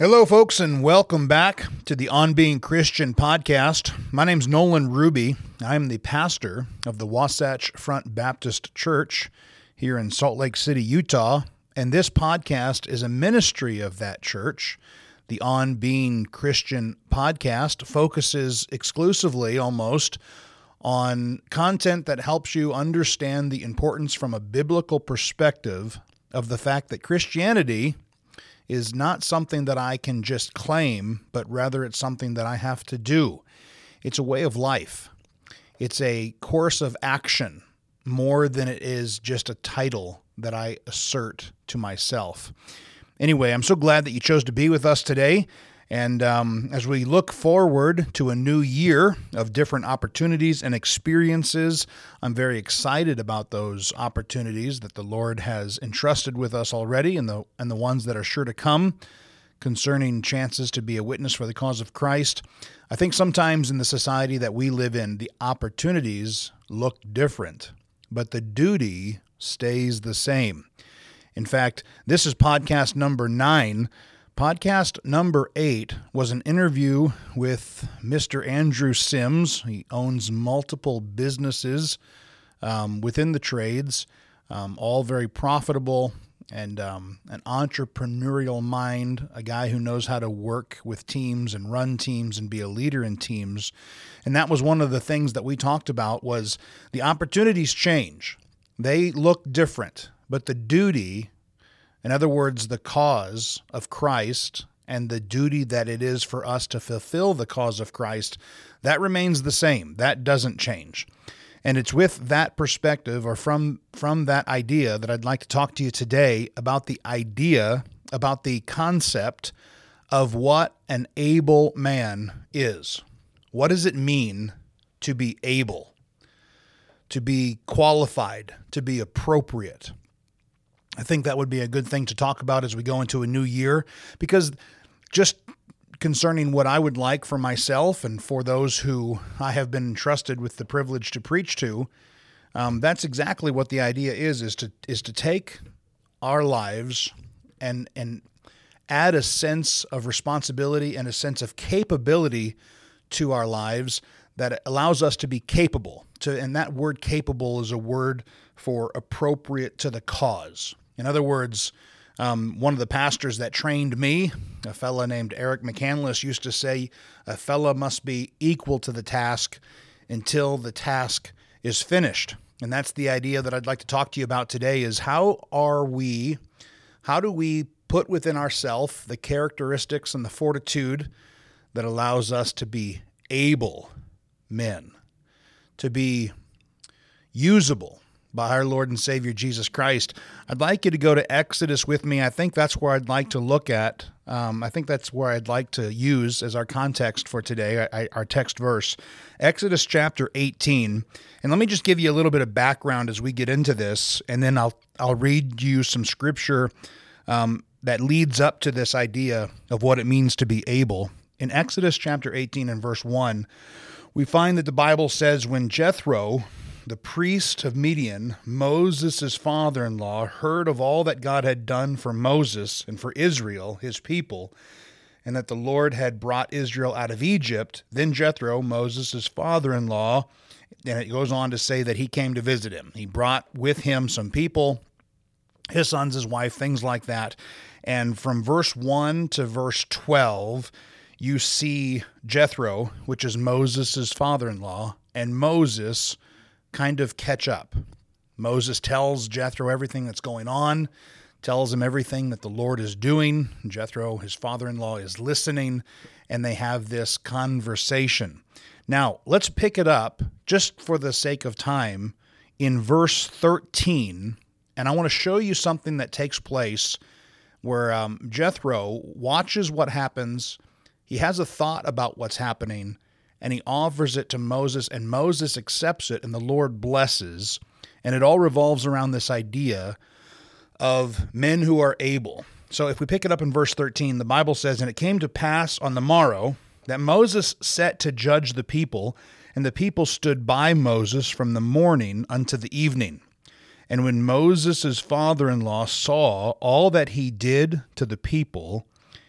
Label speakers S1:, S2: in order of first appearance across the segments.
S1: Hello, folks, and welcome back to the On Being Christian podcast. My name's Nolan Ruby. I'm the pastor of the Wasatch Front Baptist Church here in Salt Lake City, Utah. And this podcast is a ministry of that church. The On Being Christian podcast focuses exclusively almost on content that helps you understand the importance from a biblical perspective of the fact that Christianity is not something that I can just claim, but rather it's something that I have to do. It's a way of life, it's a course of action more than it is just a title that I assert to myself. Anyway, I'm so glad that you chose to be with us today. And um, as we look forward to a new year of different opportunities and experiences, I'm very excited about those opportunities that the Lord has entrusted with us already and the, and the ones that are sure to come concerning chances to be a witness for the cause of Christ. I think sometimes in the society that we live in, the opportunities look different, but the duty stays the same. In fact, this is podcast number nine Podcast number eight was an interview with Mr. Andrew Sims. He owns multiple businesses um, within the trades, um, all very profitable and um, an entrepreneurial mind, a guy who knows how to work with teams and run teams and be a leader in teams. And that was one of the things that we talked about was the opportunities change. They look different, but the duty in other words, the cause of Christ and the duty that it is for us to fulfill the cause of Christ, that remains the same. That doesn't change. And it's with that perspective or from from that idea that I'd like to talk to you today about the idea about the concept of what an able man is. What does it mean to be able? To be qualified, to be appropriate. I think that would be a good thing to talk about as we go into a new year because just concerning what I would like for myself and for those who I have been entrusted with the privilege to preach to, um, that's exactly what the idea is: is to is to take our lives and and add a sense of responsibility and a sense of capability to our lives that allows us to be capable. To and that word capable is a word for appropriate to the cause. In other words, um, one of the pastors that trained me, a fella named Eric McCandless, used to say, a fella must be equal to the task until the task is finished. And that's the idea that I'd like to talk to you about today is how are we, how do we put within ourselves the characteristics and the fortitude that allows us to be able men, to be usable, by our Lord and Savior Jesus Christ. I'd like you to go to Exodus with me. I think that's where I'd like to look at. Um, I think that's where I'd like to use as our context for today, our text verse, Exodus chapter 18. And let me just give you a little bit of background as we get into this, and then I'll I'll read you some scripture um, that leads up to this idea of what it means to be able. In Exodus chapter 18 and verse 1, we find that the Bible says when Jethro, the priest of Midian, Moses' father in law, heard of all that God had done for Moses and for Israel, his people, and that the Lord had brought Israel out of Egypt, then Jethro, Moses' father in law, and it goes on to say that he came to visit him. He brought with him some people, his sons, his wife, things like that. And from verse 1 to verse 12, you see Jethro, which is Moses' father in law, and Moses kind of catch up. Moses tells Jethro everything that's going on, tells him everything that the Lord is doing. Jethro, his father in law, is listening, and they have this conversation. Now, let's pick it up just for the sake of time in verse 13. And I want to show you something that takes place where um, Jethro watches what happens. He has a thought about what's happening and he offers it to Moses, and Moses accepts it, and the Lord blesses. And it all revolves around this idea of men who are able. So if we pick it up in verse 13, the Bible says, And it came to pass on the morrow that Moses set to judge the people, and the people stood by Moses from the morning unto the evening. And when Moses' father in law saw all that he did to the people,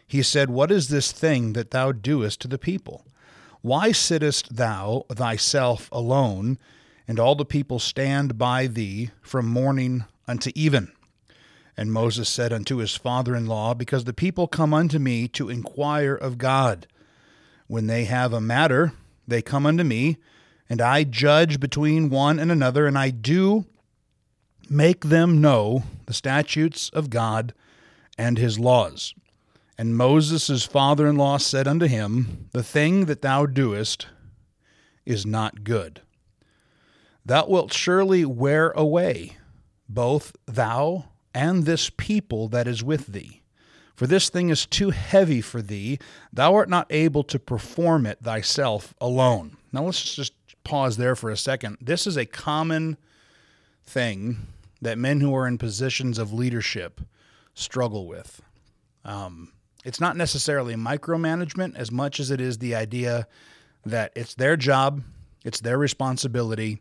S1: He said, What is this thing that thou doest to the people? Why sittest thou thyself alone, and all the people stand by thee from morning unto even? And Moses said unto his father in law, Because the people come unto me to inquire of God. When they have a matter, they come unto me, and I judge between one and another, and I do make them know the statutes of God and his laws. And Moses, father in law, said unto him, The thing that thou doest is not good. Thou wilt surely wear away both thou and this people that is with thee. For this thing is too heavy for thee. Thou art not able to perform it thyself alone. Now let's just pause there for a second. This is a common thing that men who are in positions of leadership struggle with. Um, it's not necessarily micromanagement as much as it is the idea that it's their job, it's their responsibility,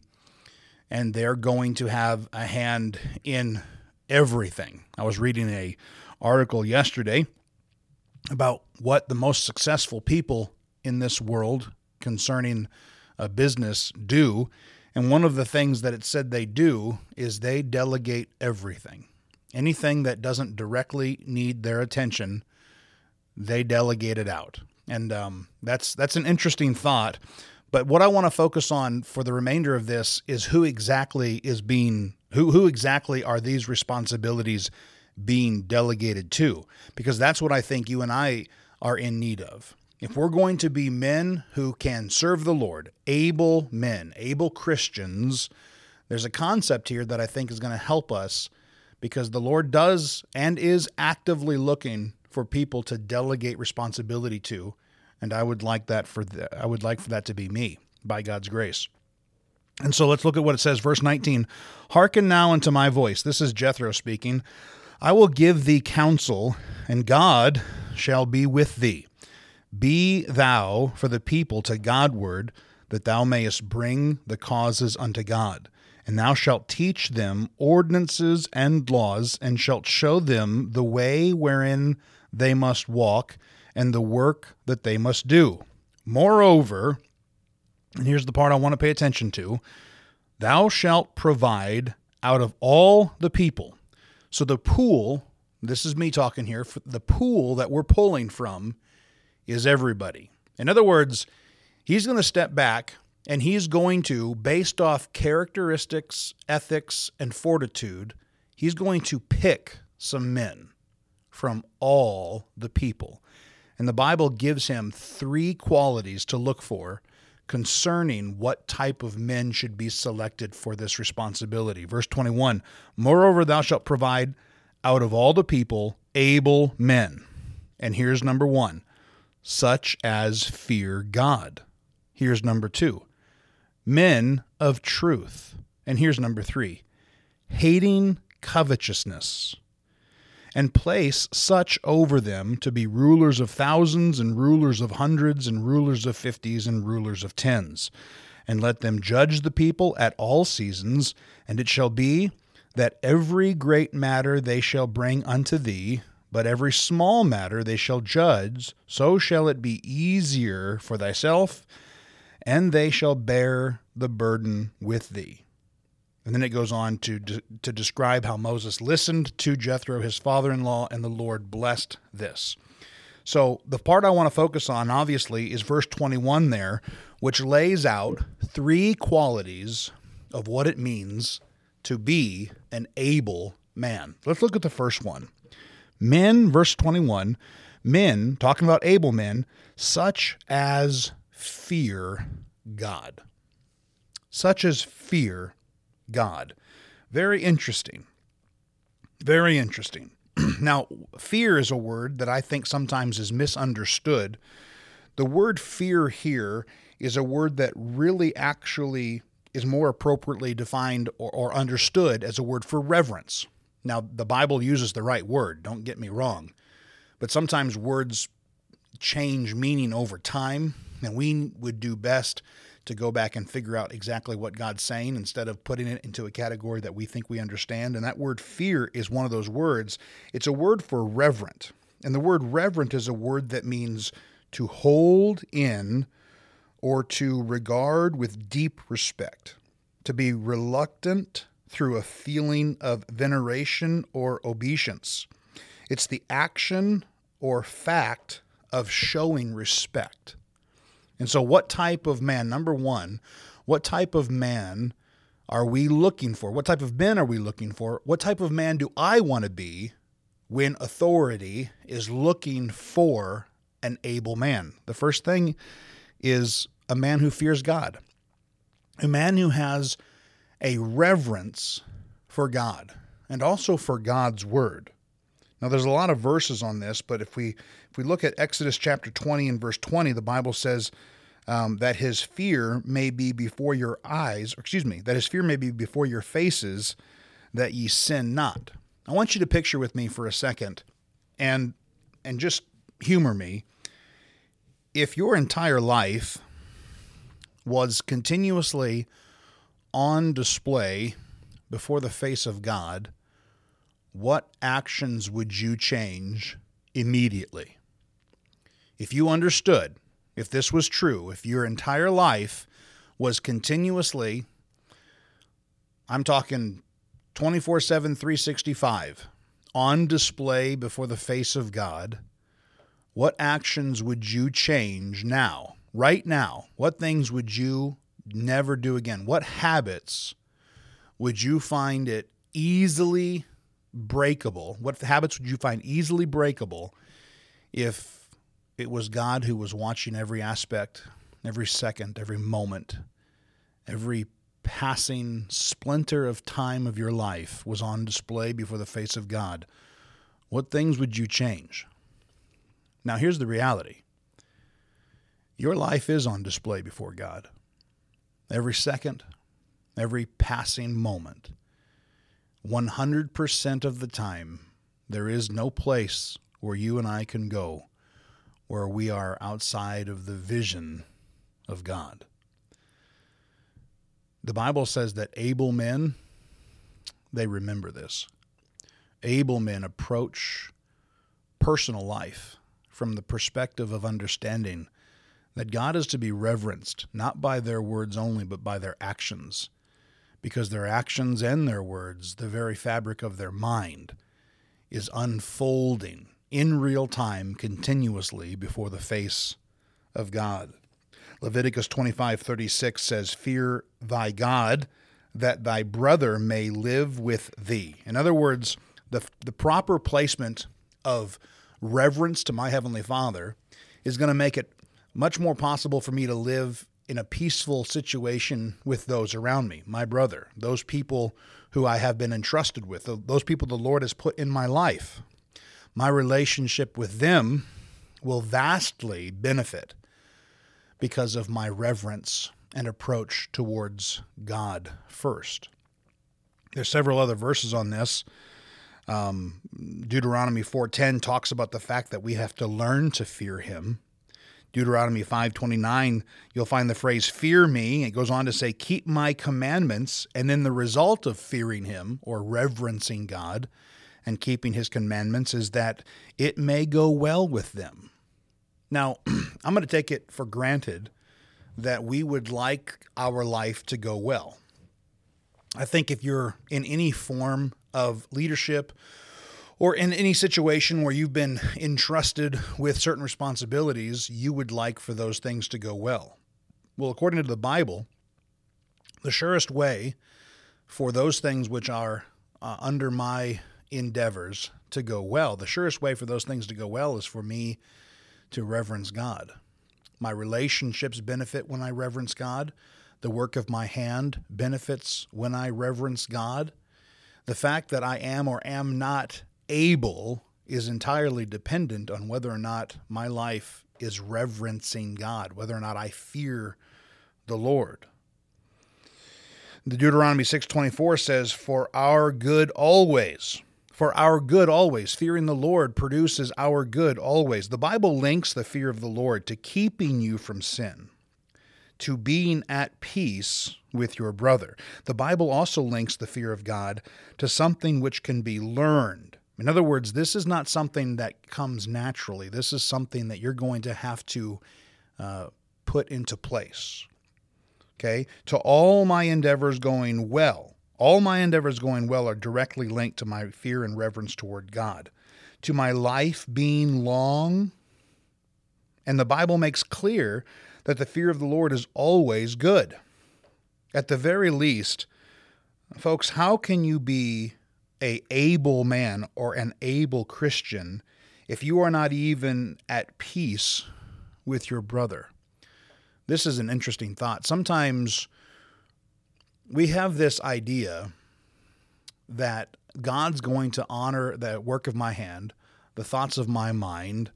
S1: and they're going to have a hand in everything. I was reading a article yesterday about what the most successful people in this world concerning a business do. And one of the things that it said they do is they delegate everything. Anything that doesn't directly need their attention, they delegate it out. And um, that's that's an interesting thought. But what I want to focus on for the remainder of this is who exactly is being who who exactly are these responsibilities being delegated to? Because that's what I think you and I are in need of. If we're going to be men who can serve the Lord, able men, able Christians, there's a concept here that I think is going to help us because the Lord does and is actively looking for people to delegate responsibility to, and I would like that for the, I would like for that to be me by God's grace. And so let's look at what it says, verse 19. Hearken now unto my voice. This is Jethro speaking. I will give thee counsel, and God shall be with thee. Be thou for the people to Godward, that thou mayest bring the causes unto God. And thou shalt teach them ordinances and laws, and shalt show them the way wherein they must walk, and the work that they must do. Moreover, and here's the part I want to pay attention to Thou shalt provide out of all the people. So the pool, this is me talking here, the pool that we're pulling from is everybody. In other words, he's going to step back and he's going to, based off characteristics, ethics, and fortitude, he's going to pick some men from all the people. And the Bible gives him three qualities to look for concerning what type of men should be selected for this responsibility. Verse 21 Moreover, thou shalt provide out of all the people able men. And here's number one such as fear God. Here's number two men of truth. And here's number three hating covetousness and place such over them to be rulers of thousands and rulers of hundreds and rulers of fifties and rulers of tens. And let them judge the people at all seasons, and it shall be that every great matter they shall bring unto thee, but every small matter they shall judge, so shall it be easier for thyself, and they shall bear the burden with thee. And then it goes on to, to describe how Moses listened to Jethro, his father in law, and the Lord blessed this. So, the part I want to focus on, obviously, is verse 21 there, which lays out three qualities of what it means to be an able man. Let's look at the first one. Men, verse 21, men, talking about able men, such as fear God. Such as fear God. Very interesting. Very interesting. now, fear is a word that I think sometimes is misunderstood. The word fear here is a word that really actually is more appropriately defined or, or, understood as a word for reverence. Now, the Bible uses the right word, don't get me wrong, but sometimes words change meaning over time, and we would do best to go back and figure out exactly what God's saying instead of putting it into a category that we think we understand. And that word fear is one of those words. It's a word for reverent. And the word reverent is a word that means to hold in or to regard with deep respect, to be reluctant through a feeling of veneration or obeisance. It's the action or fact of showing respect. And so, what type of man, number one, what type of man are we looking for? What type of men are we looking for? What type of man do I want to be when authority is looking for an able man? The first thing is a man who fears God, a man who has a reverence for God and also for God's word. Now there's a lot of verses on this, but if we if we look at Exodus chapter 20 and verse 20, the Bible says um, that his fear may be before your eyes, or excuse me, that his fear may be before your faces, that ye sin not. I want you to picture with me for a second, and and just humor me. If your entire life was continuously on display before the face of God, what actions would you change immediately? If you understood, if this was true, if your entire life was continuously, I'm talking 24 7, 365, on display before the face of God, what actions would you change now, right now? What things would you never do again? What habits would you find it easily breakable? What habits would you find easily breakable if it was God who was watching every aspect, every second, every moment, every passing splinter of time of your life was on display before the face of God? What things would you change? Now, here's the reality your life is on display before God every second, every passing moment. 100% of the time, there is no place where you and I can go where we are outside of the vision of God. The Bible says that able men, they remember this. Able men approach personal life from the perspective of understanding that God is to be reverenced, not by their words only, but by their actions, because their actions and their words, the very fabric of their mind, is unfolding in real time continuously before the face of God. Leviticus 25:36 says, "Fear thy God, that thy brother may live with thee." In other words, the the proper placement of reverence to my heavenly Father is going to make it much more possible for me to live in a peaceful situation with those around me, my brother, those people who I have been entrusted with, those people the Lord has put in my life. My relationship with them will vastly benefit because of my reverence and approach towards God first. There's several other verses on this. Um, Deuteronomy 4:10 talks about the fact that we have to learn to fear Him. Deuteronomy 5:29, you'll find the phrase fear me. It goes on to say keep my commandments, and then the result of fearing him or reverencing God and keeping his commandments is that it may go well with them. Now, I'm going to take it for granted that we would like our life to go well. I think if you're in any form of leadership or in any situation where you've been entrusted with certain responsibilities, you would like for those things to go well. Well, according to the Bible, the surest way for those things which are uh, under my endeavors to go well, the surest way for those things to go well is for me to reverence God. My relationships benefit when I reverence God. The work of my hand benefits when I reverence God. The fact that I am or am not able is entirely dependent on whether or not my life is reverencing God, whether or not I fear the Lord. The Deuteronomy 6:24 says, "For our good always." For our good always. Fearing the Lord produces our good always. The Bible links the fear of the Lord to keeping you from sin, to being at peace with your brother. The Bible also links the fear of God to something which can be learned In other words, this is not something that comes naturally. This is something that you're going to have to uh, put into place. Okay? To all my endeavors going well, all my endeavors going well are directly linked to my fear and reverence toward God, to my life being long. And the Bible makes clear that the fear of the Lord is always good. At the very least, folks, how can you be a able man or an able Christian if you are not even at peace with your brother? This is an interesting thought. Sometimes we have this idea that God's going to honor the work of my hand, the thoughts of my mind,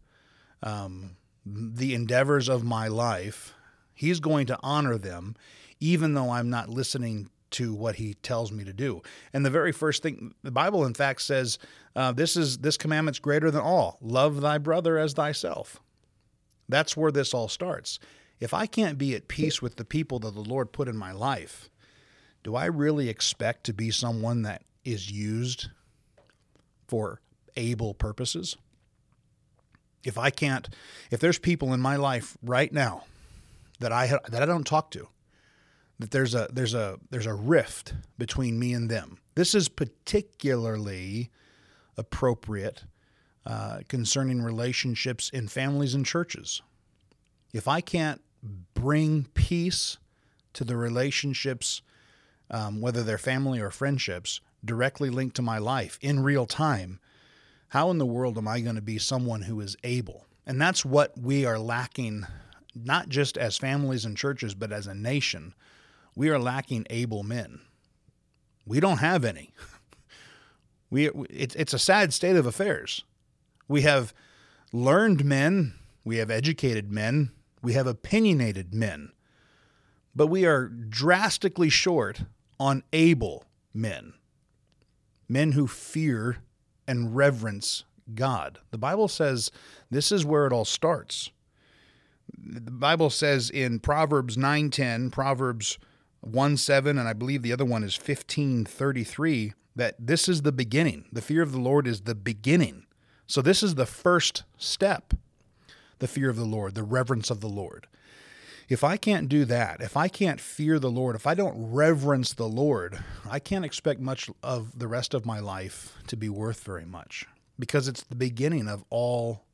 S1: um, the endeavors of my life. He's going to honor them, even though I'm not listening to what He tells me to do. And the very first thing the Bible, in fact, says uh, this is this commandment's greater than all: love thy brother as thyself. That's where this all starts if I can't be at peace with the people that the Lord put in my life, do I really expect to be someone that is used for able purposes? If I can't, if there's people in my life right now that I ha- that I don't talk to, that there's a there's a there's a rift between me and them. This is particularly appropriate uh, concerning relationships in families and churches. If I can't bring peace to the relationships, um, whether they're family or friendships, directly linked to my life in real time, how in the world am I going to be someone who is able? And that's what we are lacking, not just as families and churches, but as a nation. We are lacking able men. We don't have any. We, it's, it's a sad state of affairs. We have learned men, we have educated men, we have opinionated men, but we are drastically short on able men, men who fear and reverence God. The Bible says this is where it all starts. The Bible says in Proverbs 9:10, Proverbs 1 7, and I believe the other one is 1533, that this is the beginning. The fear of the Lord is the beginning. So this is the first step the fear of the Lord, the reverence of the Lord. If I can't do that, if I can't fear the Lord, if I don't reverence the Lord, I can't expect much of the rest of my life to be worth very much because it's the beginning of all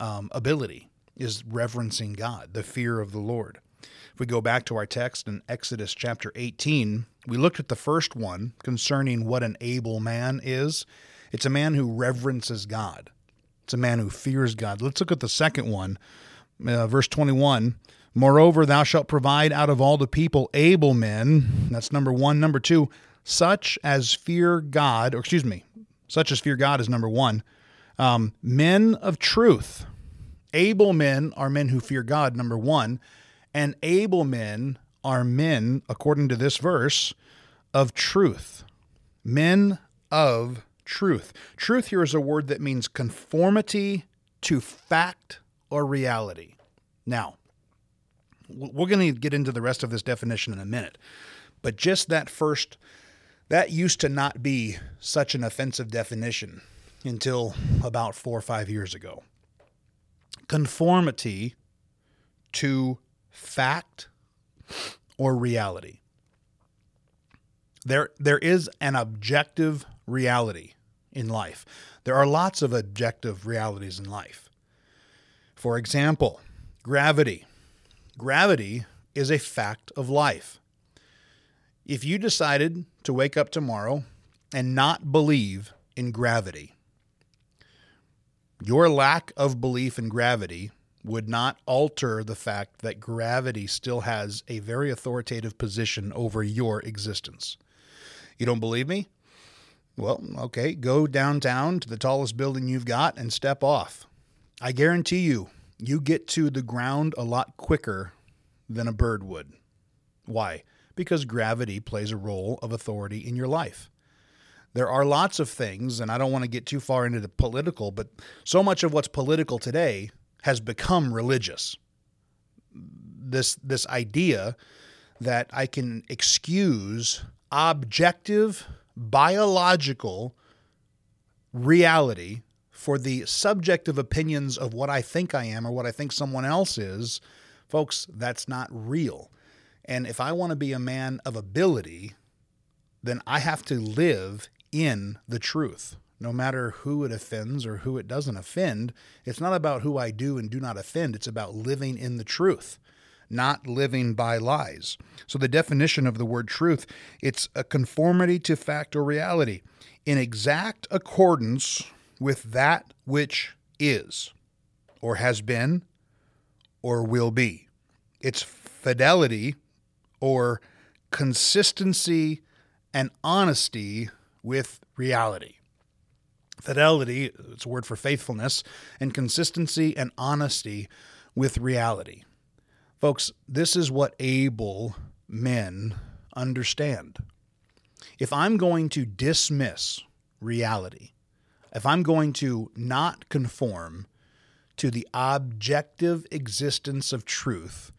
S1: um, ability is reverencing God, the fear of the Lord. If we go back to our text in Exodus chapter 18, we looked at the first one concerning what an able man is. It's a man who reverences God. It's a man who fears God. Let's look at the second one, uh, verse 21. Moreover, thou shalt provide out of all the people able men. That's number one. Number two, such as fear God, or excuse me, such as fear God is number one. Um, men of truth. Able men are men who fear God, number one. And able men are men, according to this verse, of truth. Men of truth. Truth here is a word that means conformity to fact or reality. Now, we're going to get into the rest of this definition in a minute, but just that first, that used to not be such an offensive definition until about four or five years ago. Conformity to fact or reality. There, there is an objective reality in life. There are lots of objective realities in life. For example, gravity. Gravity is a fact of life. If you decided to wake up tomorrow and not believe in gravity, your lack of belief in gravity would not alter the fact that gravity still has a very authoritative position over your existence. You don't believe me? Well, okay, go downtown to the tallest building you've got and step off. I guarantee you, you get to the ground a lot quicker than a bird would. Why? Because gravity plays a role of authority in your life. There are lots of things, and I don't want to get too far into the political, but so much of what's political today has become religious. This this idea that I can excuse objective biological reality for the subjective opinions of what I think I am or what I think someone else is, folks, that's not real. And if I want to be a man of ability, then I have to live in the truth. No matter who it offends or who it doesn't offend, it's not about who I do and do not offend. It's about living in the truth, not living by lies. So the definition of the word truth, it's a conformity to fact or reality in exact accordance with that which is or has been or will be. It's fidelity or consistency and honesty with reality. Fidelity, it's a word for faithfulness, and consistency and honesty with reality. Folks, this is what able men understand. If I'm going to dismiss reality, if I'm going to not conform to the objective existence of truth,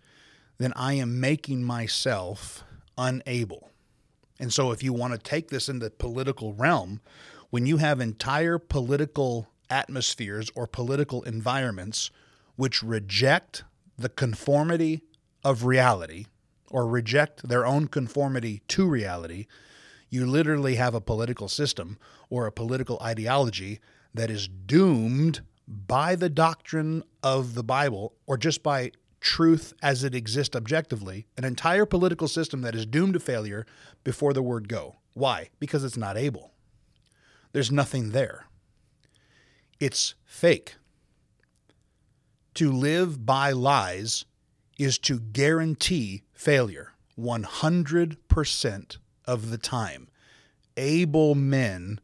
S1: then I am making myself unable. And so, if you want to take this in the political realm, when you have entire political atmospheres or political environments which reject the conformity of reality or reject their own conformity to reality, you literally have a political system or a political ideology that is doomed by the doctrine of the Bible or just by truth as it exists objectively, an entire political system that is doomed to failure before the word go. Why? Because it's not able. There's nothing there. It's fake. To live by lies is to guarantee failure 100% of the time. Able men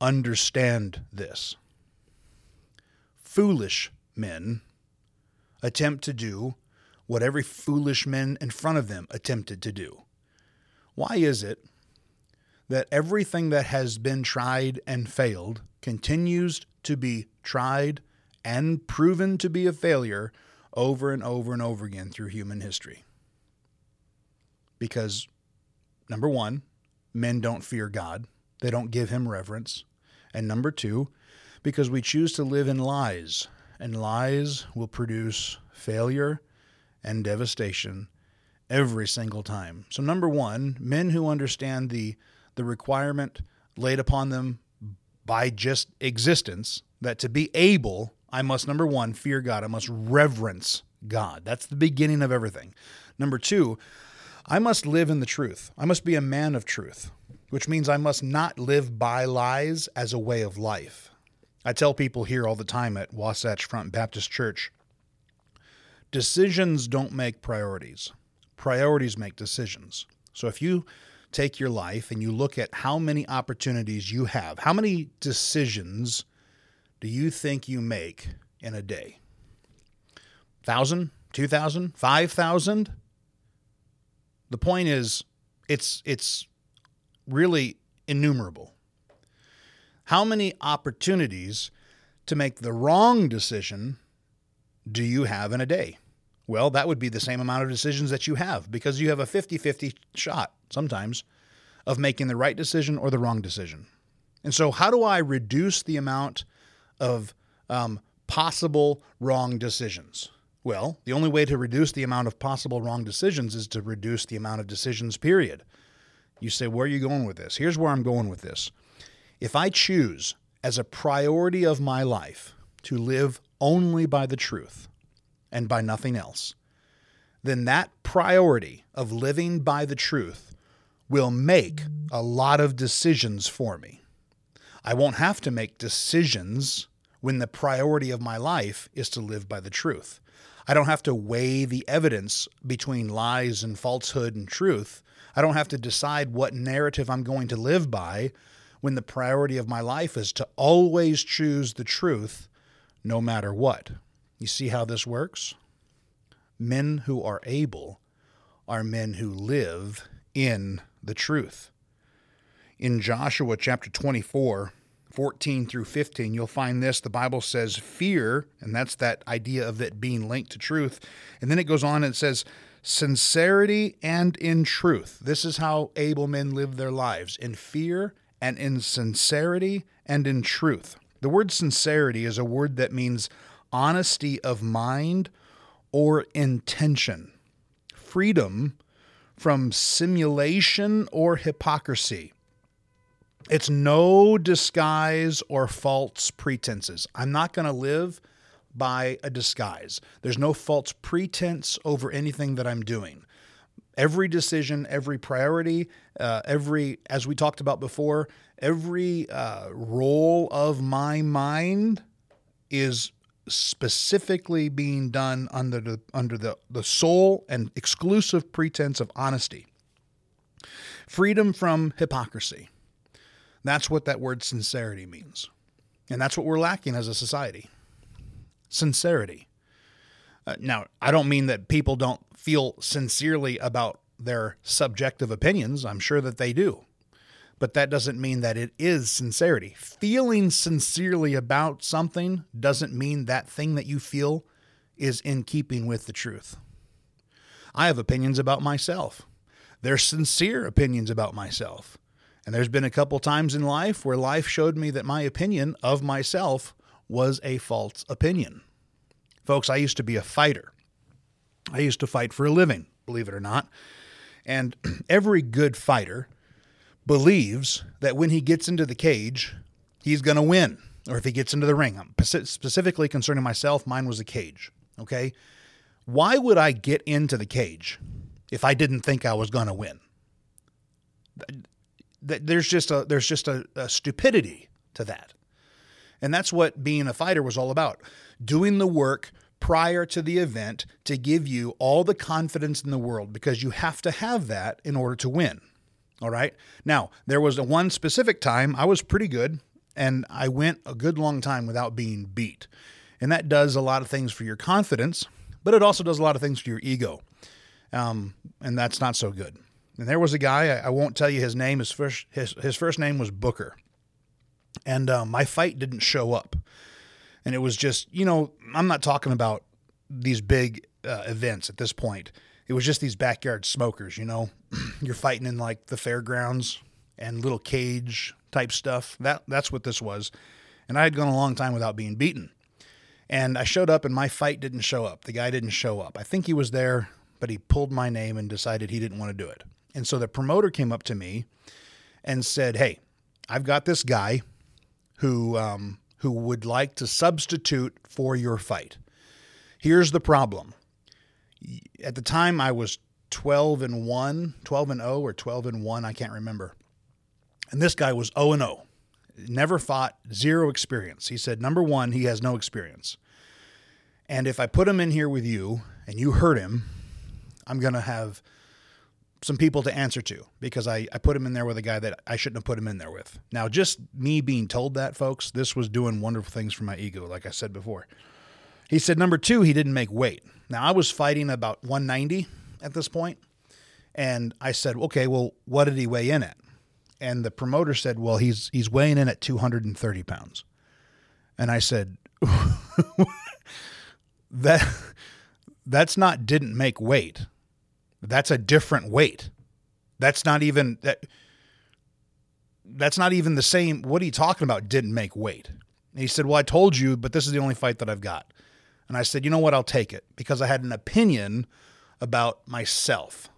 S1: understand this. Foolish men attempt to do what every foolish men in front of them attempted to do. Why is it that everything that has been tried and failed continues to be tried and proven to be a failure over and over and over again through human history? Because, number one, men don't fear God, they don't give him reverence. And number two, because we choose to live in lies and lies will produce failure and devastation every single time. So number 1, men who understand the the requirement laid upon them by just existence that to be able, I must number 1 fear God, I must reverence God. That's the beginning of everything. Number 2, I must live in the truth. I must be a man of truth, which means I must not live by lies as a way of life. I tell people here all the time at Wasatch Front Baptist Church decisions don't make priorities, priorities make decisions. So if you take your life and you look at how many opportunities you have, how many decisions do you think you make in a day? Thousand, two thousand, five thousand? The point is, it's it's really innumerable. How many opportunities to make the wrong decision do you have in a day? Well, that would be the same amount of decisions that you have because you have a 50 50 shot sometimes of making the right decision or the wrong decision. And so, how do I reduce the amount of um, possible wrong decisions? Well, the only way to reduce the amount of possible wrong decisions is to reduce the amount of decisions, period. You say, Where are you going with this? Here's where I'm going with this. If I choose as a priority of my life to live only by the truth and by nothing else, then that priority of living by the truth will make a lot of decisions for me. I won't have to make decisions when the priority of my life is to live by the truth. I don't have to weigh the evidence between lies and falsehood and truth. I don't have to decide what narrative I'm going to live by when the priority of my life is to always choose the truth no matter what. You see how this works? Men who are able are men who live in the truth. In Joshua chapter 24, 14 through 15, you'll find this. The Bible says fear, and that's that idea of it being linked to truth. And then it goes on and says, sincerity and in truth. This is how able men live their lives in fear and in sincerity and in truth. The word sincerity is a word that means honesty of mind or intention, freedom from simulation or hypocrisy. It's no disguise or false pretenses. I'm not going to live by a disguise. There's no false pretense over anything that I'm doing. Every decision, every priority, uh, every, as we talked about before, every uh, role of my mind is specifically being done under the under the, the sole and exclusive pretense of honesty. Freedom from hypocrisy. That's what that word sincerity means. And that's what we're lacking as a society sincerity. Uh, now, I don't mean that people don't feel sincerely about their subjective opinions. I'm sure that they do. But that doesn't mean that it is sincerity. Feeling sincerely about something doesn't mean that thing that you feel is in keeping with the truth. I have opinions about myself. They're sincere opinions about myself. And there's been a couple times in life where life showed me that my opinion of myself was a false opinion. Folks, I used to be a fighter. I used to fight for a living, believe it or not. And every good fighter believes that when he gets into the cage, he's going to win, or if he gets into the ring. Um, I'm specifically concerning myself, mine was a cage. Okay. Why would I get into the cage if I didn't think I was going to win? There's just a there's just a, a stupidity to that. And that's what being a fighter was all about doing the work prior to the event to give you all the confidence in the world because you have to have that in order to win. All right. Now, there was one specific time I was pretty good and I went a good long time without being beat. And that does a lot of things for your confidence, but it also does a lot of things for your ego. Um, and that's not so good. And there was a guy, I, I won't tell you his name, his first, his, his first name was Booker and uh, my fight didn't show up. And it was just, you know, I'm not talking about these big uh, events at this point. It was just these backyard smokers, you know. You're fighting in like the fairgrounds and little cage type stuff. That that's what this was. And I had gone a long time without being beaten. And I showed up and my fight didn't show up. The guy didn't show up. I think he was there, but he pulled my name and decided he didn't want to do it. And so the promoter came up to me and said, "Hey, I've got this guy who um, who would like to substitute for your fight. Here's the problem. At the time, I was 12 and 1, 12 and 0, or 12 and 1, I can't remember. And this guy was 0 and 0. Never fought, zero experience. He said, number one, he has no experience. And if I put him in here with you and you hurt him, I'm going to have some people to answer to because I, I put him in there with a guy that I shouldn't have put him in there with. Now, just me being told that, folks, this was doing wonderful things for my ego, like I said before. He said, number two, he didn't make weight. Now, I was fighting about 190 at this point, And I said, okay, well, what did he weigh in at? And the promoter said, well, he's, he's weighing in at 230 pounds. And I said, that, that's not didn't make weight that's a different weight. That's not even that. That's not even the same. What are you talking about? Didn't make weight. And he said, Well, I told you, but this is the only fight that I've got. And I said, You know what? I'll take it because I had an opinion about myself.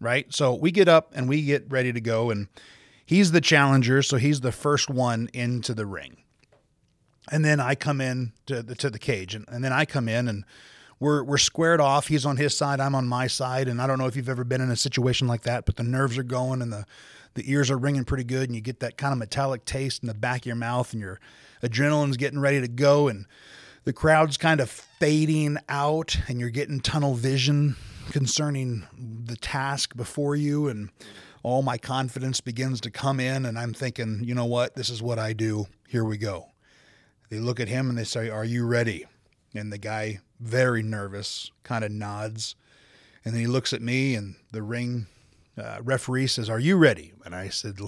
S1: Right. So we get up and we get ready to go. And he's the challenger. So he's the first one into the ring. And then I come in to the, to the cage. And, and then I come in and we're we're squared off. He's on his side, I'm on my side, and I don't know if you've ever been in a situation like that, but the nerves are going and the the ears are ringing pretty good, and you get that kind of metallic taste in the back of your mouth, and your adrenaline's getting ready to go, and the crowd's kind of fading out, and you're getting tunnel vision concerning the task before you, and all my confidence begins to come in, and I'm thinking, you know what, this is what I do. Here we go. They look at him and they say, Are you ready? And the guy very nervous, kind of nods. And then he looks at me, and the ring uh, referee says, Are you ready? And I said,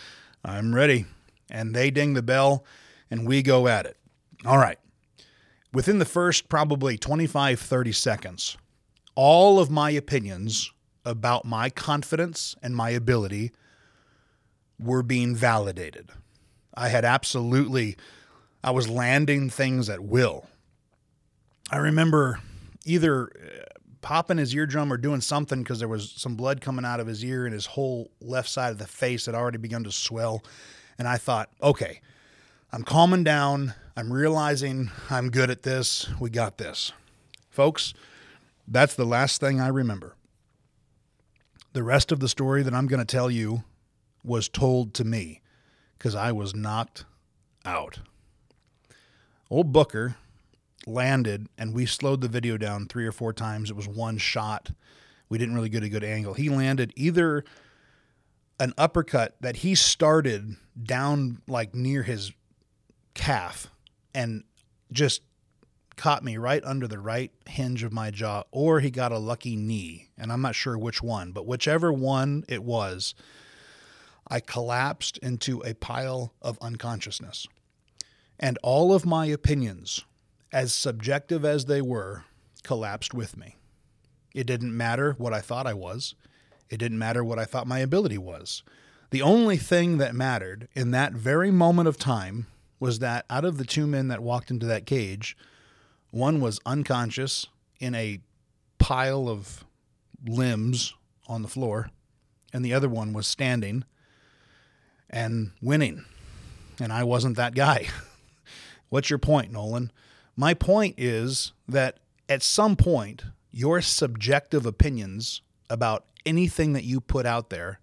S1: I'm ready. And they ding the bell, and we go at it. All right. Within the first probably 25, 30 seconds, all of my opinions about my confidence and my ability were being validated. I had absolutely, I was landing things at will. I remember either uh, popping his eardrum or doing something because there was some blood coming out of his ear and his whole left side of the face had already begun to swell. And I thought, okay, I'm calming down. I'm realizing I'm good at this. We got this. Folks, that's the last thing I remember. The rest of the story that I'm going to tell you was told to me because I was knocked out. Old Booker landed and we slowed the video down three or four times. It was one shot. We didn't really get a good angle. He landed either an uppercut that he started down like near his calf and just caught me right under the right hinge of my jaw, or he got a lucky knee. And I'm not sure which one, but whichever one it was, I collapsed into a pile of unconsciousness. And all of my opinions, as subjective as they were, collapsed with me. It didn't matter what I thought I was. It didn't matter what I thought my ability was. The only thing that mattered in that very moment of time was that out of the two men that walked into that cage, one was unconscious in a pile of limbs on the floor, and the other one was standing and winning. And I wasn't that guy. What's your point, Nolan? My point is that at some point, your subjective opinions about anything that you put out there,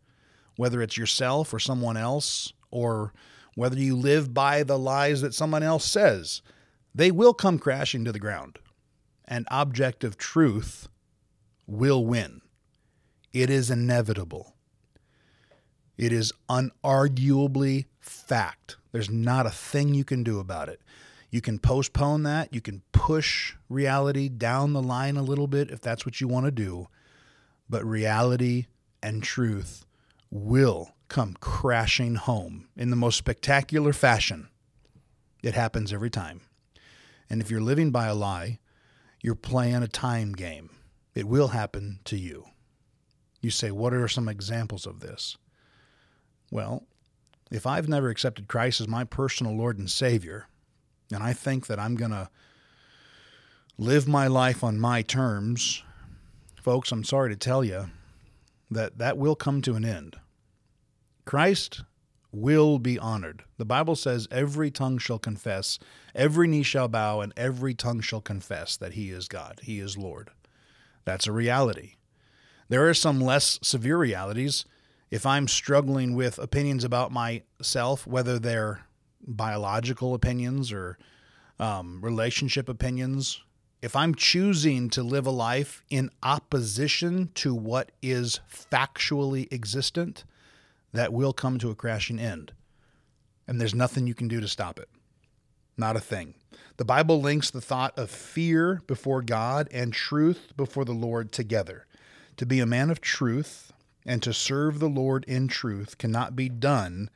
S1: whether it's yourself or someone else, or whether you live by the lies that someone else says, they will come crashing to the ground. And objective truth will win. It is inevitable. It is unarguably fact. There's not a thing you can do about it. You can postpone that. You can push reality down the line a little bit if that's what you want to do. But reality and truth will come crashing home in the most spectacular fashion. It happens every time. And if you're living by a lie, you're playing a time game. It will happen to you. You say, What are some examples of this? Well, if I've never accepted Christ as my personal Lord and Savior, and I think that I'm going to live my life on my terms, folks, I'm sorry to tell you that that will come to an end. Christ will be honored. The Bible says, Every tongue shall confess, every knee shall bow, and every tongue shall confess that He is God, He is Lord. That's a reality. There are some less severe realities. If I'm struggling with opinions about myself, whether they're biological opinions or um, relationship opinions, if I'm choosing to live a life in opposition to what is factually existent, that will come to a crashing end. And there's nothing you can do to stop it. Not a thing. The Bible links the thought of fear before God and truth before the Lord together. To be a man of truth and to serve the Lord in truth cannot be done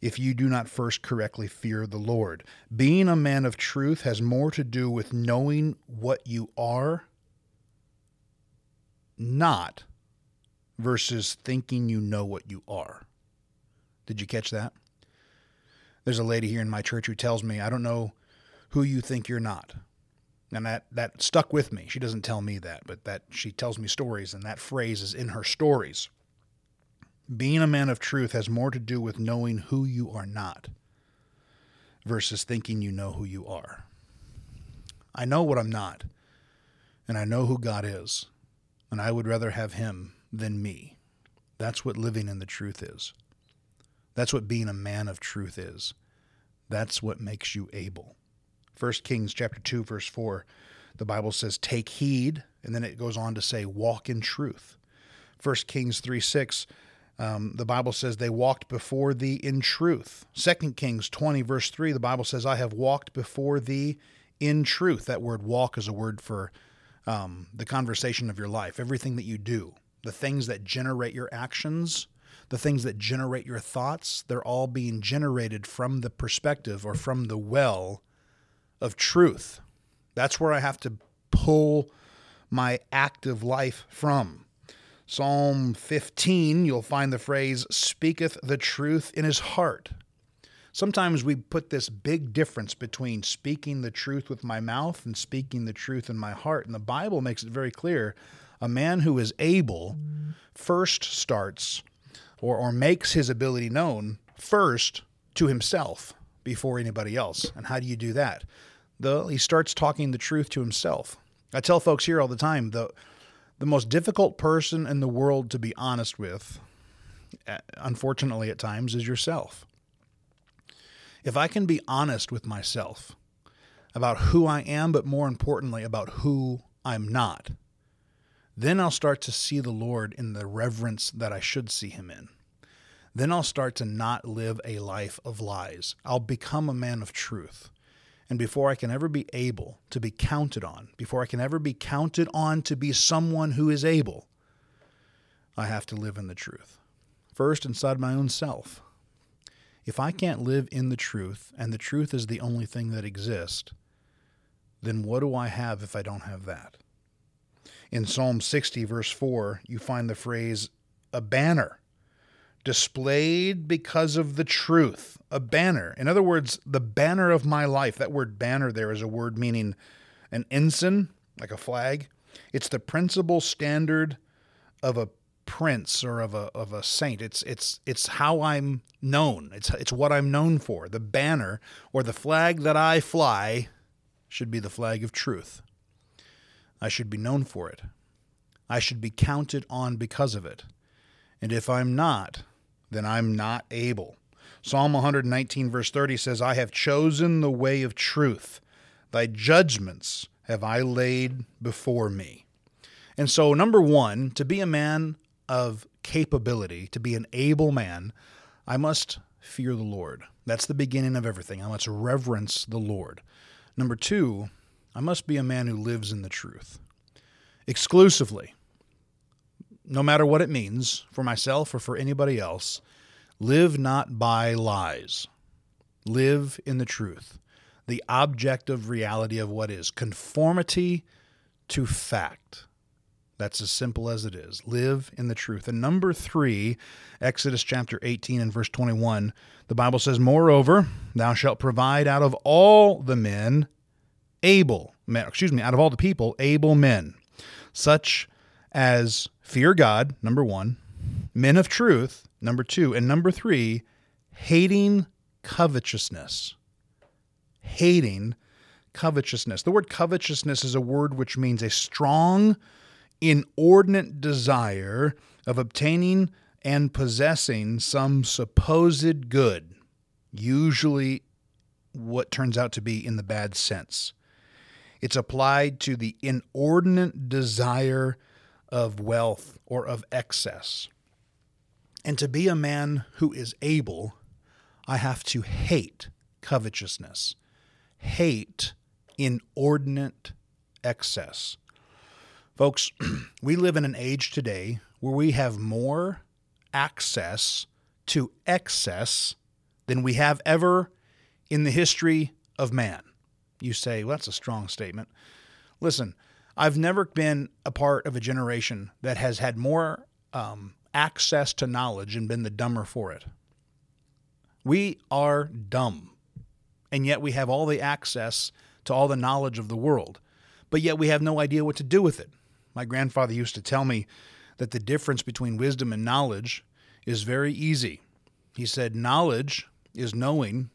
S1: if you do not first correctly fear the Lord. Being a man of truth has more to do with knowing what you are not versus thinking you know what you are. Did you catch that? There's a lady here in my church who tells me, I don't know who you think you're not. And that, that stuck with me. She doesn't tell me that, but that she tells me stories, and that phrase is in her stories. Being a man of truth has more to do with knowing who you are not versus thinking you know who you are. I know what I'm not, and I know who God is, and I would rather have Him than me. That's what living in the truth is. That's what being a man of truth is. That's what makes you able. 1 Kings chapter 2 verse 4 the Bible says take heed and then it goes on to say walk in truth. 1 Kings 3 6 um, the Bible says they walked before thee in truth. 2 Kings 20 verse 3 the Bible says I have walked before thee in truth. That word walk is a word for um, the conversation of your life, everything that you do the things that generate your actions, the things that generate your thoughts, they're all being generated from the perspective or from the well of truth. That's where I have to pull my active life from. Psalm 15, you'll find the phrase, speaketh the truth in his heart. Sometimes we put this big difference between speaking the truth with my mouth and speaking the truth in my heart. And the Bible makes it very clear a man who is able first starts or, or makes his ability known first to himself before anybody else. And how do you do that? The, he starts talking the truth to himself. I tell folks here all the time the, the most difficult person in the world to be honest with, uh, unfortunately at times, is yourself. If I can be honest with myself about who I am, but more importantly, about who I'm not, then I'll start to see the Lord in the reverence that I should see him in. Then I'll start to not live a life of lies. I'll become a man of truth. And before I can ever be able to be counted on, before I can ever be counted on to be someone who is able, I have to live in the truth. First, inside my own self. If I can't live in the truth, and the truth is the only thing that exists, then what do I have if I don't have that? In Psalm 60, verse 4, you find the phrase, a banner displayed because of the truth. A banner. In other words, the banner of my life. That word banner there is a word meaning an ensign, like a flag. It's the principal standard of a prince or of a of a saint. It's it's it's how I'm known. It's it's what I'm known for. The banner or the flag that I fly should be the flag of truth. I should be known for it. I should be counted on because of it. And if I'm not, then I'm not able. Psalm 119, verse 30 says, I have chosen the way of truth. Thy judgments have I laid before me. And so, number one, to be a man of capability, to be an able man, I must fear the Lord. That's the beginning of everything. I must reverence the Lord. Number two, I must be a man who lives in the truth exclusively no matter what it means for myself or for anybody else, live not by lies. Live in the truth, the objective reality of what is conformity to fact. That's as simple as it is. Live in the truth. And number three, Exodus chapter 18 and verse 21, the Bible says, Moreover, thou shalt provide out of all the men able men, excuse me, out of all the people, able men, such as fear God, number one, men of truth, number two, and number three, hating covetousness. Hating covetousness. The word covetousness is a word which means a strong, inordinate desire of obtaining and possessing some supposed good, usually what turns out to be in the bad sense. It's applied to the inordinate desire of wealth or of excess. And to be a man who is able, I have to hate covetousness, hate inordinate excess. Folks, we live in an age today where we have more access to excess than we have ever in the history of man. You say, well, that's a strong statement. Listen, I've never been a part of a generation that has had more um, access to knowledge and been the dumber for it. We are dumb, and yet we have all the access to all the knowledge of the world, but yet we have no idea what to do with it. My grandfather used to tell me that the difference between wisdom and knowledge is very easy. He said, Knowledge is knowing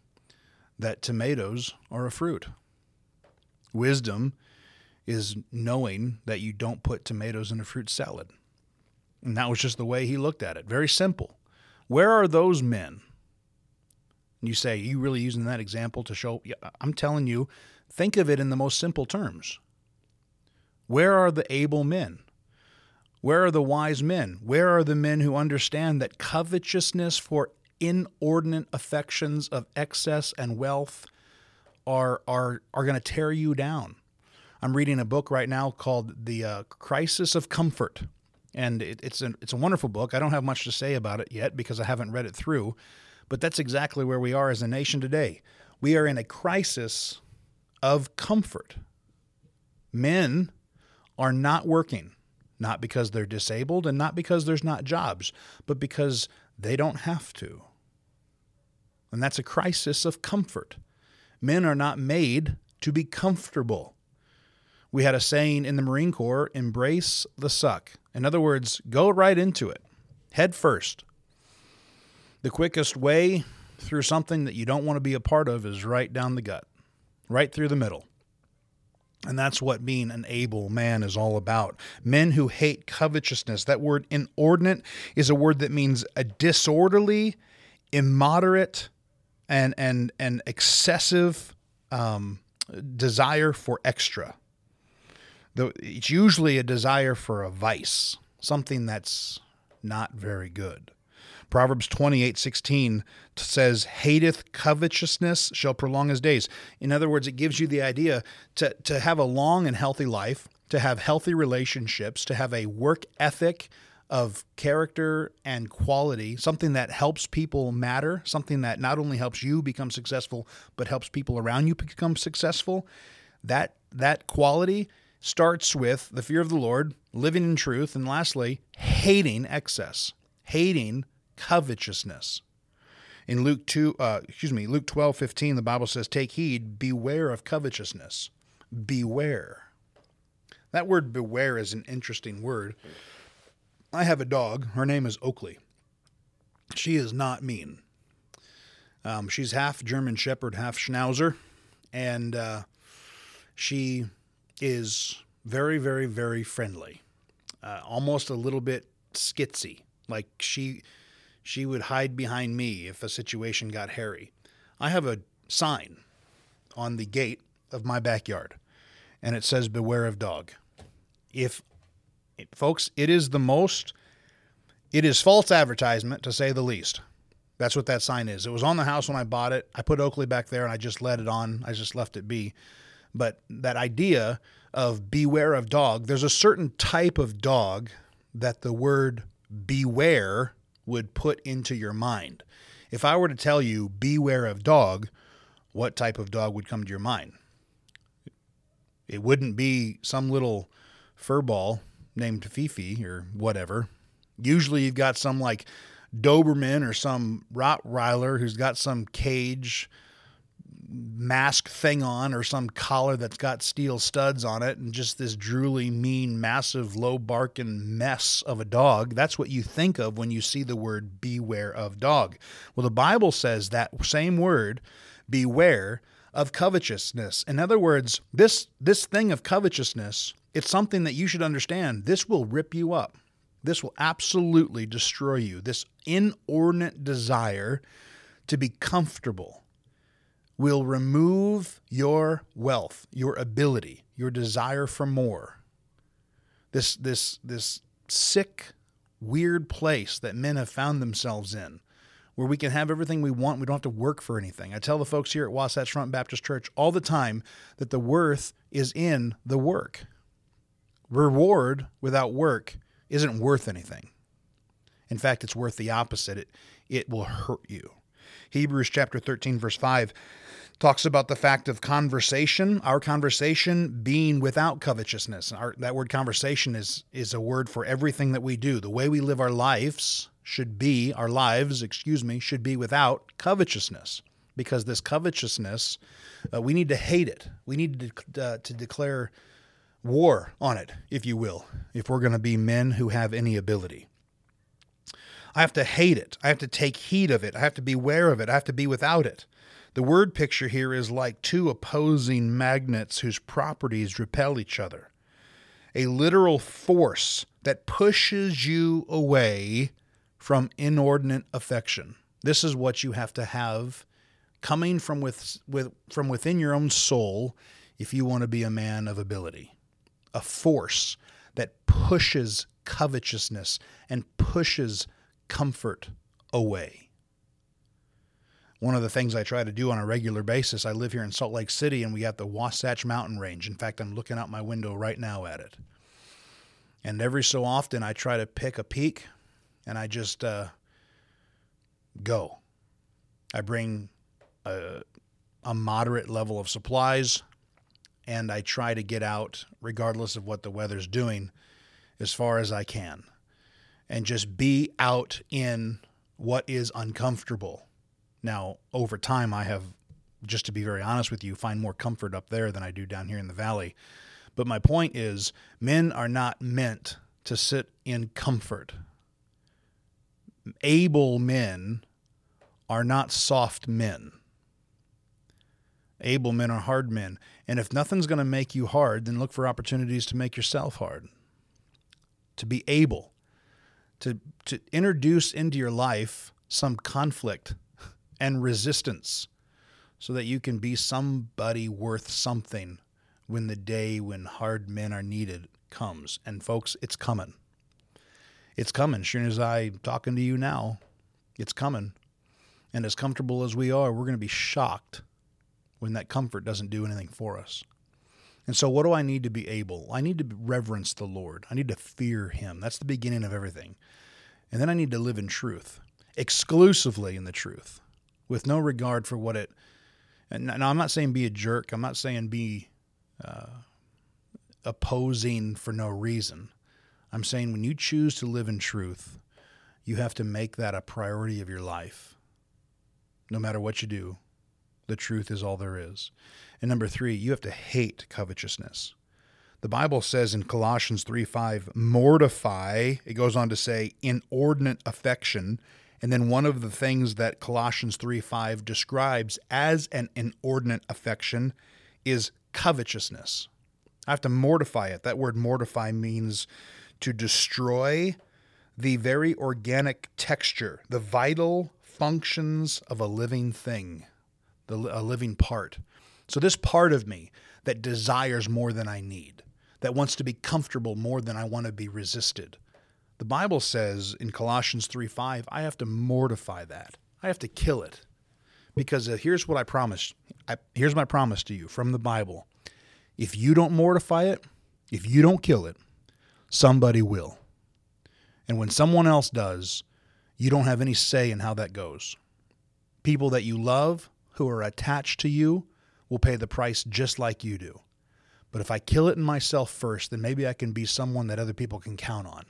S1: that tomatoes are a fruit. Wisdom is knowing that you don't put tomatoes in a fruit salad. And that was just the way he looked at it. Very simple. Where are those men? And you say, you really using that example to show? Yeah, I'm telling you, think of it in the most simple terms. Where are the able men? Where are the wise men? Where are the men who understand that covetousness for inordinate affections of excess and wealth are, are, are going to tear you down? I'm reading a book right now called The uh, Crisis of Comfort. And it, it's, a, it's a wonderful book. I don't have much to say about it yet because I haven't read it through. But that's exactly where we are as a nation today. We are in a crisis of comfort. Men are not working. not because they're disabled and not because there's not jobs, but because they don't have to. And that's a crisis of comfort. Men are not made to be comfortable. We had a saying in the Marine Corps embrace the suck. In other words, go right into it, head first. The quickest way through something that you don't want to be a part of is right down the gut, right through the middle. And that's what being an able man is all about. Men who hate covetousness. That word inordinate is a word that means a disorderly, immoderate, and and and excessive um, desire for extra. Though it's usually a desire for a vice, something that's not very good. Proverbs 28 16 says, Hateth covetousness shall prolong his days. In other words, it gives you the idea to, to have a long and healthy life, to have healthy relationships, to have a work ethic of character and quality, something that helps people matter, something that not only helps you become successful, but helps people around you become successful. That that quality starts with the fear of the Lord, living in truth, and lastly, hating excess, hating covetousness. In Luke 2, uh, excuse me, Luke 12, 15, the Bible says, Take heed, beware of covetousness. Beware. That word beware is an interesting word. I have a dog. Her name is Oakley. She is not mean. Um, she's half German Shepherd, half Schnauzer. And uh, she is very, very, very friendly. Uh, almost a little bit skitsy. Like she she would hide behind me if a situation got hairy. I have a sign on the gate of my backyard, and it says, Beware of dog. If, folks, it is the most, it is false advertisement to say the least. That's what that sign is. It was on the house when I bought it. I put Oakley back there and I just let it on. I just left it be. But that idea of beware of dog, there's a certain type of dog that the word beware would put into your mind. If I were to tell you, beware of dog, what type of dog would come to your mind? It wouldn't be some little furball named Fifi or whatever. Usually you've got some like Doberman or some Rottweiler who's got some cage mask thing on or some collar that's got steel studs on it and just this drooly, mean, massive, low barking mess of a dog. That's what you think of when you see the word beware of dog. Well, the Bible says that same word, beware of covetousness. In other words, this this thing of covetousness, it's something that you should understand. This will rip you up. This will absolutely destroy you. This inordinate desire to be comfortable will remove your wealth, your ability, your desire for more. This this this sick, weird place that men have found themselves in, where we can have everything we want, we don't have to work for anything. I tell the folks here at Wasatch Front Baptist Church all the time that the worth is in the work. Reward without work isn't worth anything. In fact, it's worth the opposite. It it will hurt you. Hebrews chapter 13 verse 5 talks about the fact of conversation, our conversation being without covetousness. Our, that word conversation is is a word for everything that we do. The way we live our lives should be our lives, excuse me, should be without covetousness. Because this covetousness, uh, we need to hate it. We need to, uh, to declare war on it, if you will, if we're going to be men who have any ability. I have to hate it. I have to take heed of it. I have to beware of it. I have to be without it. The word picture here is like two opposing magnets whose properties repel each other. A literal force that pushes you away from inordinate affection. This is what you have to have coming from with, with from within your own soul if you want to be a man of ability. A force that pushes covetousness and pushes comfort away one of the things I try to do on a regular basis. I live here in Salt Lake City and we have the Wasatch Mountain Range. In fact, I'm looking out my window right now at it. And every so often I try to pick a peak and I just uh, go. I bring a, a moderate level of supplies and I try to get out regardless of what the weather's doing as far as I can and just be out in what is uncomfortable. Now, over time, I have, just to be very honest with you, find more comfort up there than I do down here in the valley. But my point is, men are not meant to sit in comfort. Able men are not soft men. Able men are hard men. And if nothing's going to make you hard, then look for opportunities to make yourself hard. To be able to, to introduce into your life some conflict and resistance so that you can be somebody worth something when the day when hard men are needed comes. And folks, it's coming. It's coming. Sure as I'm talking to you now, it's coming. And as comfortable as we are, we're going to be shocked when that comfort doesn't do anything for us. And so, what do I need to be able? I need to reverence the Lord. I need to fear Him. That's the beginning of everything. And then I need to live in truth, exclusively in the truth, with no regard for what it. And now, I'm not saying be a jerk. I'm not saying be uh, opposing for no reason. I'm saying when you choose to live in truth, you have to make that a priority of your life. No matter what you do, the truth is all there is. And number three, you have to hate covetousness. The Bible says in Colossians 3 5, mortify, it goes on to say, inordinate affection. And then one of the things that Colossians 3 5 describes as an inordinate affection is covetousness. I have to mortify it. That word mortify means to destroy the very organic texture, the vital functions of a living thing, the, a living part. So, this part of me that desires more than I need, that wants to be comfortable more than I want to be resisted. The Bible says in Colossians 3 5, I have to mortify that. I have to kill it. Because uh, here's what I promise. I, here's my promise to you from the Bible. If you don't mortify it, if you don't kill it, somebody will. And when someone else does, you don't have any say in how that goes. People that you love, who are attached to you, will pay the price just like you do. But if I kill it in myself first, then maybe I can be someone that other people can count on.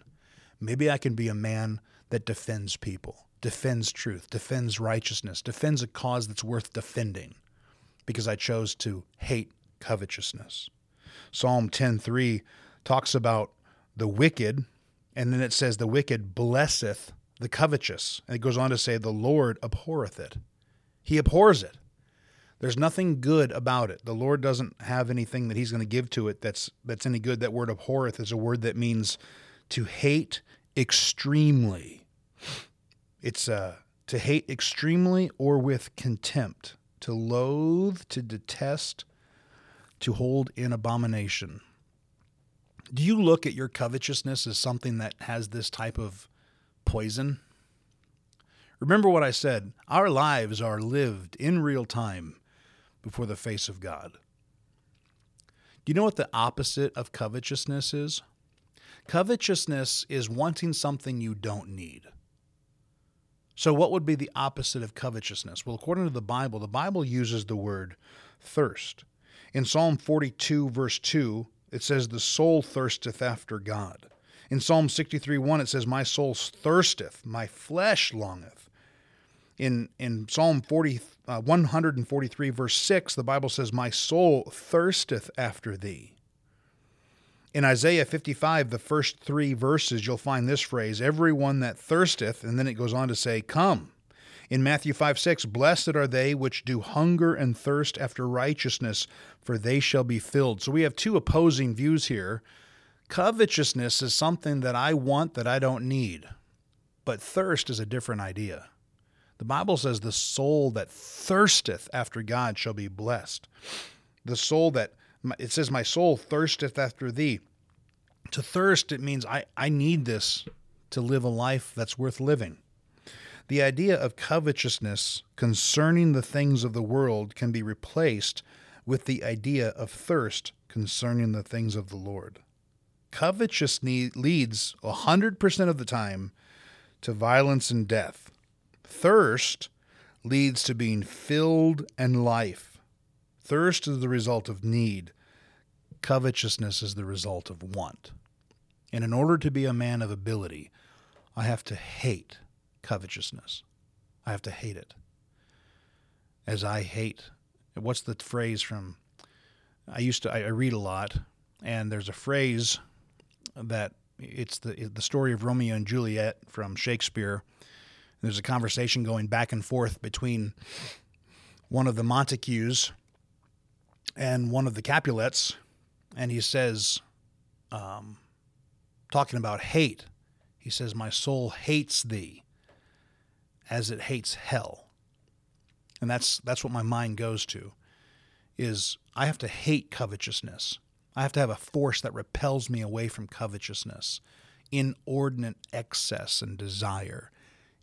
S1: Maybe I can be a man that defends people, defends truth, defends righteousness, defends a cause that's worth defending because I chose to hate covetousness. Psalm 10:3 talks about the wicked and then it says the wicked blesseth the covetous. And it goes on to say the Lord abhorreth it. He abhors it. There's nothing good about it. The Lord doesn't have anything that He's going to give to it that's that's any good. That word abhorreth is a word that means to hate extremely. It's uh, to hate extremely or with contempt, to loathe, to detest, to hold in abomination. Do you look at your covetousness as something that has this type of poison? Remember what I said our lives are lived in real time before the face of God. Do you know what the opposite of covetousness is? Covetousness is wanting something you don't need. So, what would be the opposite of covetousness? Well, according to the Bible, the Bible uses the word thirst. In Psalm 42, verse 2, it says, The soul thirsteth after God. In Psalm 63, 1, it says, My soul thirsteth, my flesh longeth. In, in Psalm 40, uh, 143, verse 6, the Bible says, My soul thirsteth after thee. In Isaiah 55, the first three verses, you'll find this phrase, everyone that thirsteth, and then it goes on to say, Come. In Matthew 5 6, blessed are they which do hunger and thirst after righteousness, for they shall be filled. So we have two opposing views here. Covetousness is something that I want that I don't need, but thirst is a different idea. The Bible says, The soul that thirsteth after God shall be blessed. The soul that, it says, My soul thirsteth after thee. To thirst, it means I, I need this to live a life that's worth living. The idea of covetousness concerning the things of the world can be replaced with the idea of thirst concerning the things of the Lord. Covetousness leads 100% of the time to violence and death. Thirst leads to being filled and life. Thirst is the result of need. Covetousness is the result of want. And in order to be a man of ability, I have to hate covetousness. I have to hate it. As I hate, what's the phrase from? I used to, I, read a lot, and there's a phrase that it's the the story of Romeo and Juliet from Shakespeare. There's a conversation going back and forth between one of the Montagues and one of the Capulets, and he says, um, talking about hate, he says, "My soul hates thee, as it hates hell," and that's that's what my mind goes to. Is I have to hate covetousness. I have to have a force that repels me away from covetousness, inordinate excess and desire,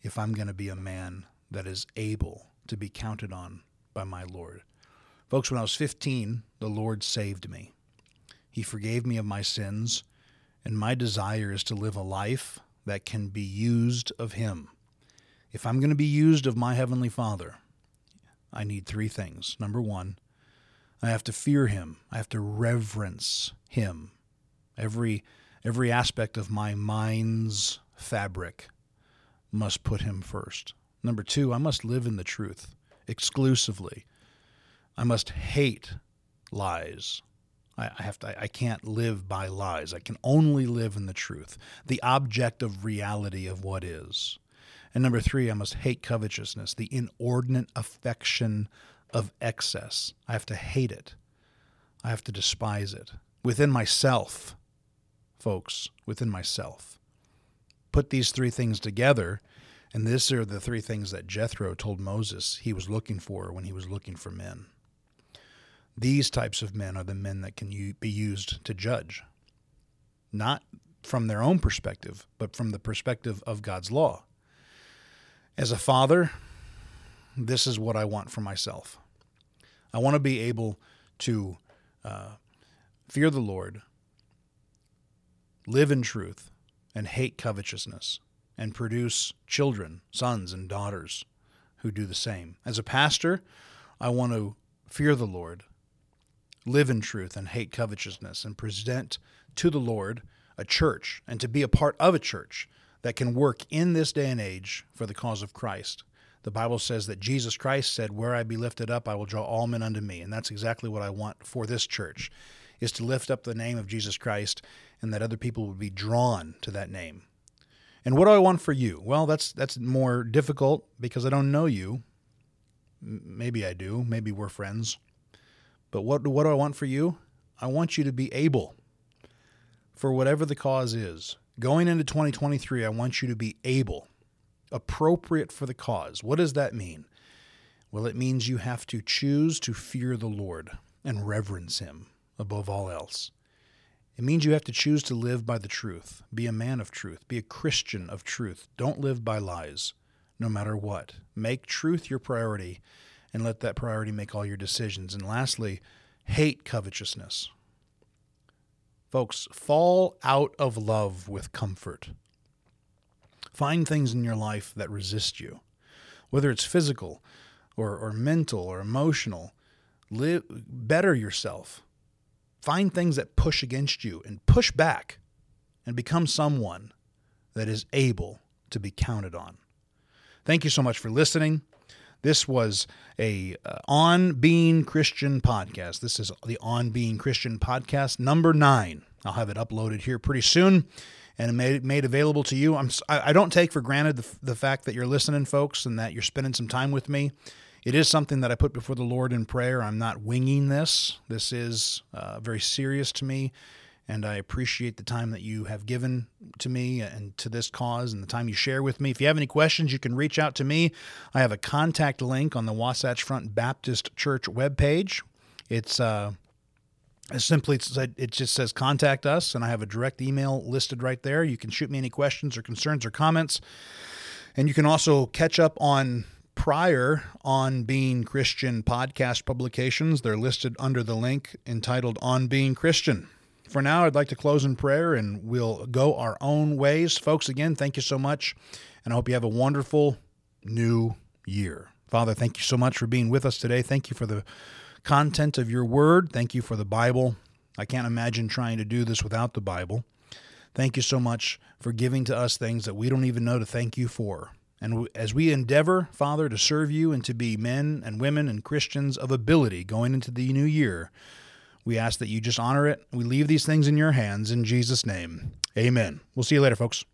S1: if I'm going to be a man that is able to be counted on by my Lord. Folks, when I was 15, the Lord saved me. He forgave me of my sins, and my desire is to live a life that can be used of Him. If I'm going to be used of my Heavenly Father, I need three things. Number one, I have to fear him. I have to reverence him. Every every aspect of my mind's fabric must put him first. Number 2, I must live in the truth exclusively. I must hate lies. I, I have to I can't live by lies. I can only live in the truth, the object of reality of what is. And number 3, I must hate covetousness, the inordinate affection of excess. I have to hate it. I have to despise it within myself, folks, within myself. Put these three things together, and these are the three things that Jethro told Moses he was looking for when he was looking for men. These types of men are the men that can be used to judge, not from their own perspective, but from the perspective of God's law. As a father, this is what I want for myself. I want to be able to uh, fear the Lord, live in truth, and hate covetousness, and produce children, sons, and daughters who do the same. As a pastor, I want to fear the Lord, live in truth, and hate covetousness, and present to the Lord a church and to be a part of a church that can work in this day and age for the cause of Christ. The Bible says that Jesus Christ said, Where I be lifted up, I will draw all men unto me. And that's exactly what I want for this church, is to lift up the name of Jesus Christ and that other people would be drawn to that name. And what do I want for you? Well, that's that's more difficult because I don't know you. Maybe I do. Maybe we're friends. But what what do I want for you? I want you to be able for whatever the cause is. Going into 2023, I want you to be able appropriate for the cause. What does that mean? Well, it means you have to choose to fear the Lord and reverence Him above all else. It means you have to choose to live by the truth, be a man of truth, be a Christian of truth. Don't live by lies, no matter what. Make truth your priority and let that priority make all your decisions. And lastly, hate covetousness. Folks, fall out of love with comfort. Find things in your life that resist you, whether it's physical or, or mental or emotional. Live, better yourself. Find things that push against you and push back and become someone that is able to be counted on. Thank you so much for listening. This was a uh, On Being Christian podcast. This is the On Being Christian podcast number nine. I'll have it uploaded here pretty soon and made made available to you. I'm I don't take for granted the, the fact that you're listening, folks, and that you're spending some time with me. It is something that I put before the Lord in prayer. I'm not winging this. This is uh, very serious to me, and I appreciate the time that you have given to me and to this cause and the time you share with me. If you have any questions, you can reach out to me. I have a contact link on the Wasatch Front Baptist Church webpage. It's uh, simply it just says contact us and i have a direct email listed right there you can shoot me any questions or concerns or comments and you can also catch up on prior on being christian podcast publications they're listed under the link entitled on being christian for now i'd like to close in prayer and we'll go our own ways folks again thank you so much and i hope you have a wonderful new year father thank you so much for being with us today thank you for the content of your word. Thank you for the Bible. I can't imagine trying to do this without the Bible. Thank you so much for giving to us things that we don't even know to thank you for. And as we endeavor, Father, to serve you and to be men and women and Christians of ability going into the new year, we ask that you just honor it. We leave these things in your hands in Jesus' name. Amen. We'll see you later, folks.